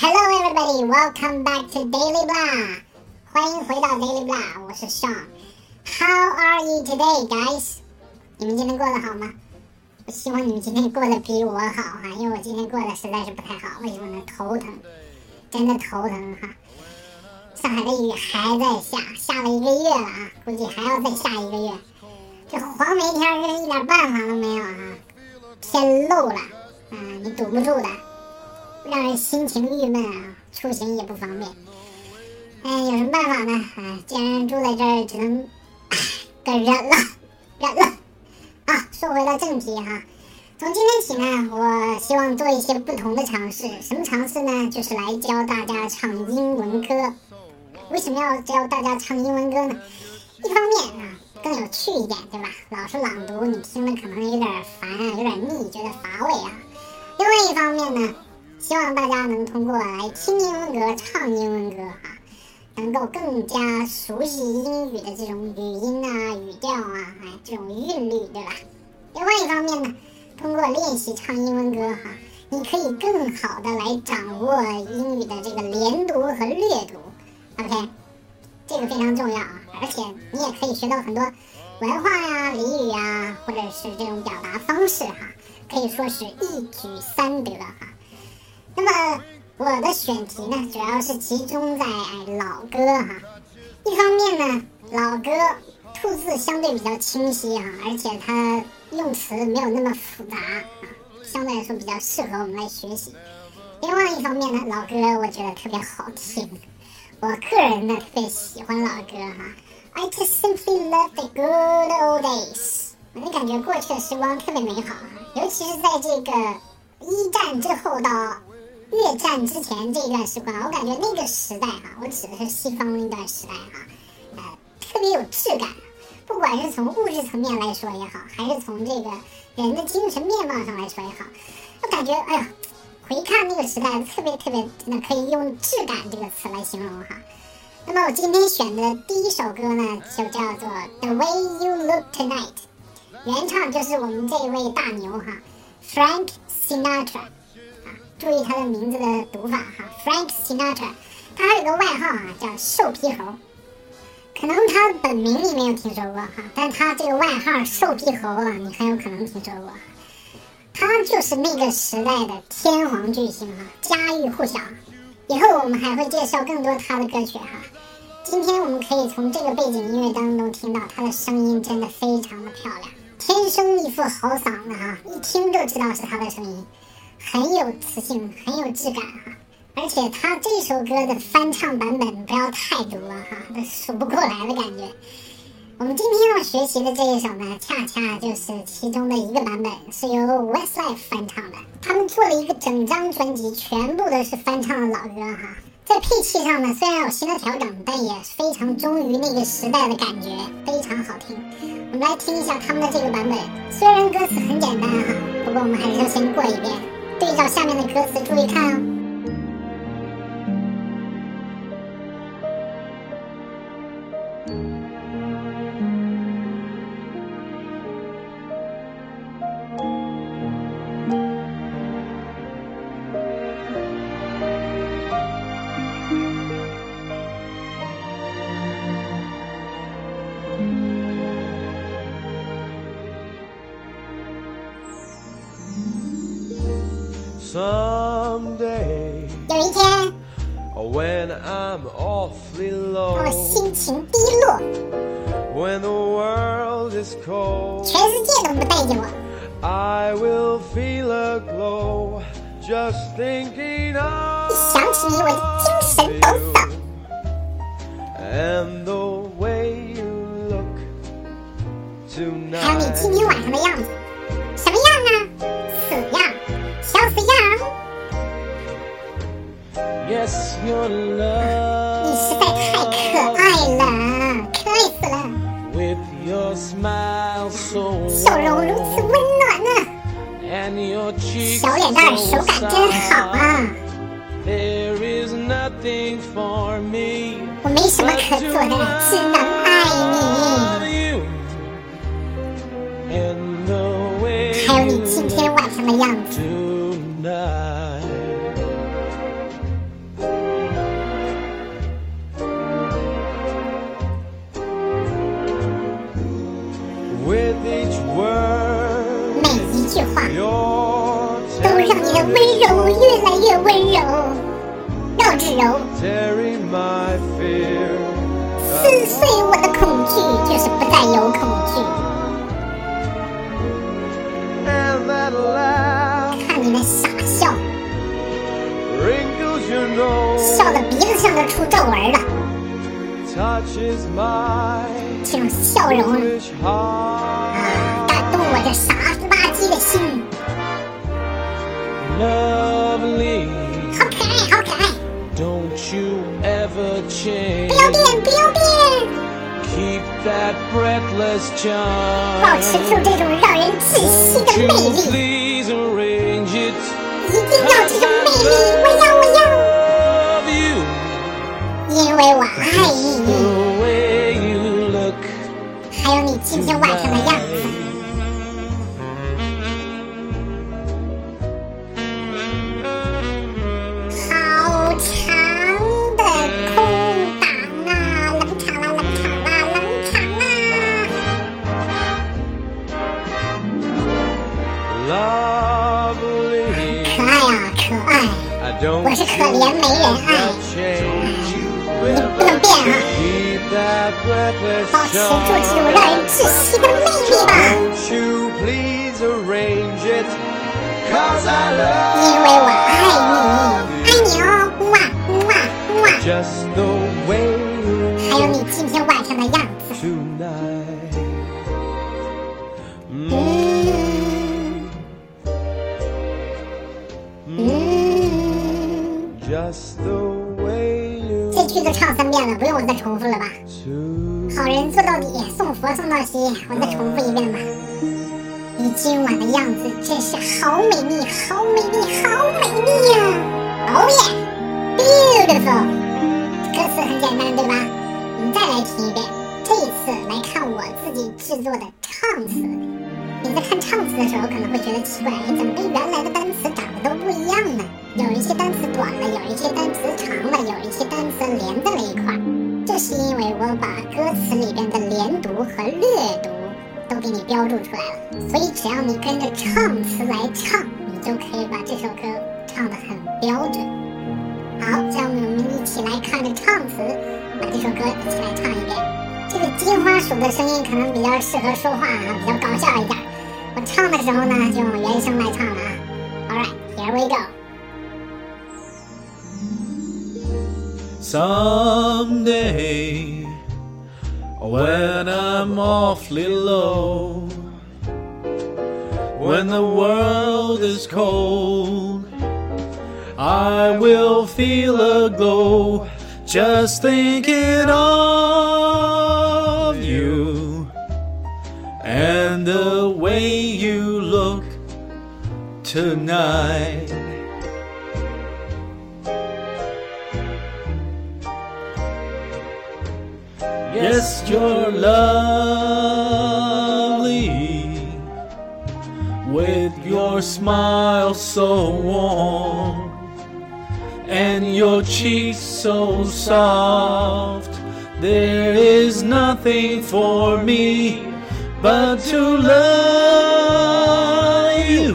Hello, everybody. Welcome back to Daily Blah. 欢迎回到 Daily Blah，我是 Sean。How are you today, guys? 你们今天过得好吗？我希望你们今天过得比我好哈，因为我今天过得实在是不太好。为什么呢？头疼，真的头疼哈。上海的雨还在下，下了一个月了啊，估计还要再下一个月。这黄梅天是一点办法都没有啊，天漏了，嗯，你堵不住的。让人心情郁闷啊，出行也不方便。哎，有什么办法呢？哎，既然住在这儿，只能得忍了，忍了。啊，说回到正题哈，从今天起呢，我希望做一些不同的尝试。什么尝试呢？就是来教大家唱英文歌。为什么要教大家唱英文歌呢？一方面啊，更有趣一点，对吧？老是朗读，你听了可能有点烦，有点腻，觉得乏味啊。另外一方面呢？希望大家能通过来听英文歌、唱英文歌哈，能够更加熟悉英语的这种语音啊、语调啊，哎，这种韵律，对吧？另外一方面呢，通过练习唱英文歌哈，你可以更好的来掌握英语的这个连读和略读，OK，这个非常重要啊！而且你也可以学到很多文化呀、俚语啊，或者是这种表达方式哈，可以说是一举三得哈。那么我的选题呢，主要是集中在老歌哈。一方面呢，老歌吐字相对比较清晰哈，而且它用词没有那么复杂啊，相对来说比较适合我们来学习。另外一方面呢，老歌我觉得特别好听，我个人呢特别喜欢老歌哈。I just simply love the good old days，我就感觉过去的时光特别美好，尤其是在这个一战之后到。越战之前这一段时光，我感觉那个时代哈，我指的是西方那段时代哈，呃，特别有质感。不管是从物质层面来说也好，还是从这个人的精神面貌上来说也好，我感觉哎呀，回看那个时代特别特别，那可以用质感这个词来形容哈。那么我今天选的第一首歌呢，就叫做《The Way You Look Tonight》，原唱就是我们这一位大牛哈，Frank Sinatra。注意他的名字的读法哈，Frank Sinatra，他还有个外号啊，叫瘦皮猴。可能他本名你没有听说过哈，但他这个外号瘦皮猴啊，你很有可能听说过。他就是那个时代的天皇巨星哈，家喻户晓。以后我们还会介绍更多他的歌曲哈。今天我们可以从这个背景音乐当中听到他的声音真的非常的漂亮，天生一副好嗓子哈，一听就知道是他的声音。很有磁性，很有质感哈，而且他这首歌的翻唱版本不要太多哈，都数不过来的感觉。我们今天要学习的这一首呢，恰恰就是其中的一个版本，是由 Westlife 翻唱的。他们做了一个整张专辑，全部都是翻唱的老歌哈。在配器上呢，虽然有新的调整，但也非常忠于那个时代的感觉，非常好听。我们来听一下他们的这个版本，虽然歌词很简单哈，不过我们还是要先过一遍。对照下面的歌词，注意看哦。awfully low, 我心情低落，when the world is cold, 全世界都不待见我 I will feel a glow just thinking 一 of 想起你我就精神抖擞 and the way you look 还有你今 tonight. 天晚上的样子，什么样啊？死样，小死样！ Yes, your 你 笑容如此温暖呢、啊，小脸蛋手感真好啊。There is nothing for me 我没什么可做的，只能爱你。还有你今天晚上的样子。每一句话都让你的温柔越来越温柔，要至柔。撕碎我的恐惧，就是不再有恐惧。看你那傻笑，笑的鼻子上都出皱纹了。这种笑容啊，这傻了吧唧的心。Lovely, 好可爱，好可爱！don't you ever 不.要变，不要变，Keep that breathless 保.持住这种让人窒息的魅力?一定要这种魅力！我要，可爱，我是可怜没人爱，你不能变啊，保持住这种让人窒息的魅力吧，因为我爱你，爱你哦，呜哇，呜哇，呜哇。这句都唱三遍了，不用我再重复了吧？好人做到底，送佛送到西。我再重复一遍吧。你今晚的样子真是好美丽，好美丽，好美丽呀、Oh yeah, beautiful。歌词很简单，对吧？我们再来听一遍。这一次来看我自己制作的唱词。你在看唱词的时候，可能会觉得奇怪，哎，怎么跟原来的单有一些单词长了，有一些单词连在了一块儿。这是因为我把歌词里边的连读和略读都给你标注出来了，所以只要你跟着唱词来唱，你就可以把这首歌唱得很标准。好，下面我们一起来看着唱词，把这首歌一起来唱一遍。这个金花鼠的声音可能比较适合说话啊，比较搞笑一点。我唱的时候呢，就用原声来唱了啊。All right, here we go. Someday, when I'm awfully low, when the world is cold, I will feel a glow just thinking of you and the way you look tonight. You're lovely with your smile so warm and your cheeks so soft. There is nothing for me but to love you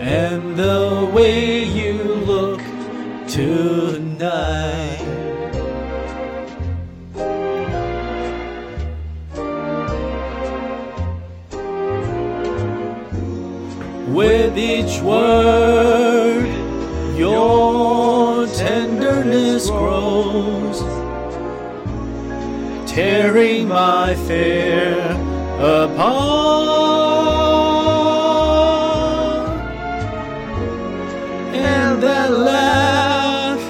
and the way you look tonight. Each word, your tenderness grows, tearing my fear apart. And that laugh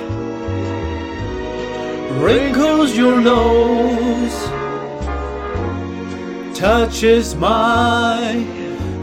wrinkles your nose, touches my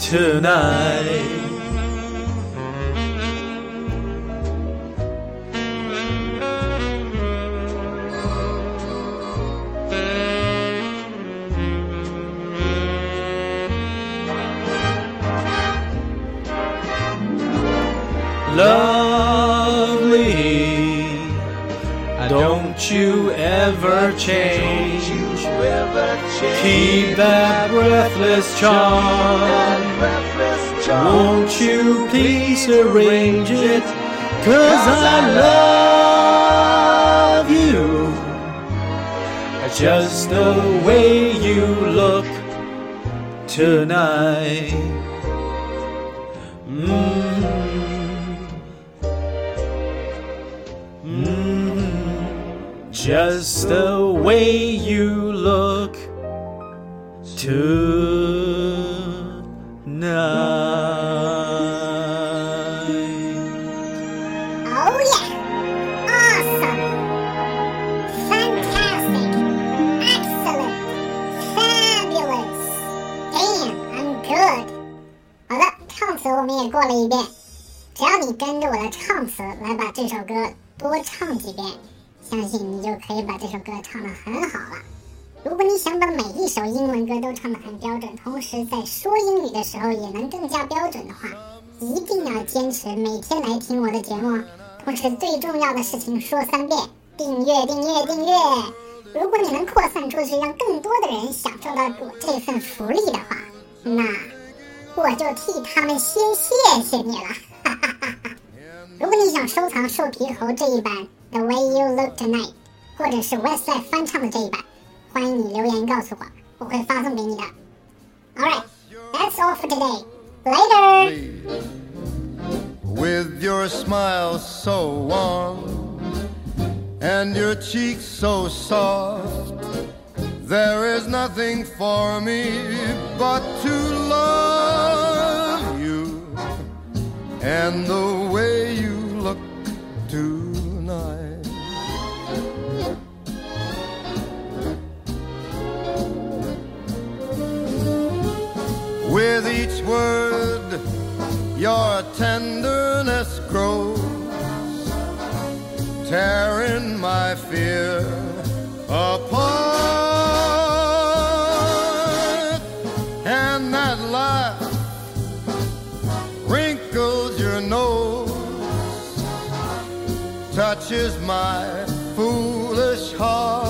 tonight. Lovely, don't you ever change. Keep that breathless charm. Won't you please arrange it? Cause I love you. Just the way you look tonight. Mm. Just the way you tonight. Oh yeah! Awesome! Fantastic! Excellent! Fabulous! Damn, I'm good! 好的，唱词我们也过了一遍。只要你跟着我的唱词来把这首歌多唱几遍，相信你就可以把这首歌唱得很好了。 如果你想把每一首英文歌都唱得很标准，同时在说英语的时候也能更加标准的话，一定要坚持每天来听我的节目。同时最重要的事情说三遍：订阅，订阅，订阅！如果你能扩散出去，让更多的人享受到我这份福利的话，那我就替他们先谢谢你了。哈哈哈哈！如果你想收藏瘦皮猴这一版《The Way You Look Tonight》，或者是 Westlife 翻唱的这一版，欢迎你留言告诉我，我会发送给你的。Alright, that's all for today. Later. With your smile so warm and your cheeks so soft, there is nothing for me but to love you and the way Your tenderness grows, tearing my fear apart. And that laugh wrinkles your nose, touches my foolish heart.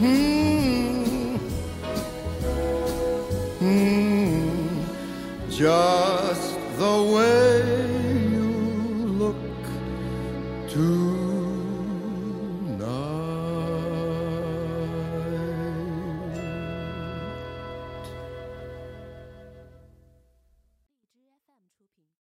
Hmm. Hmm. Just the way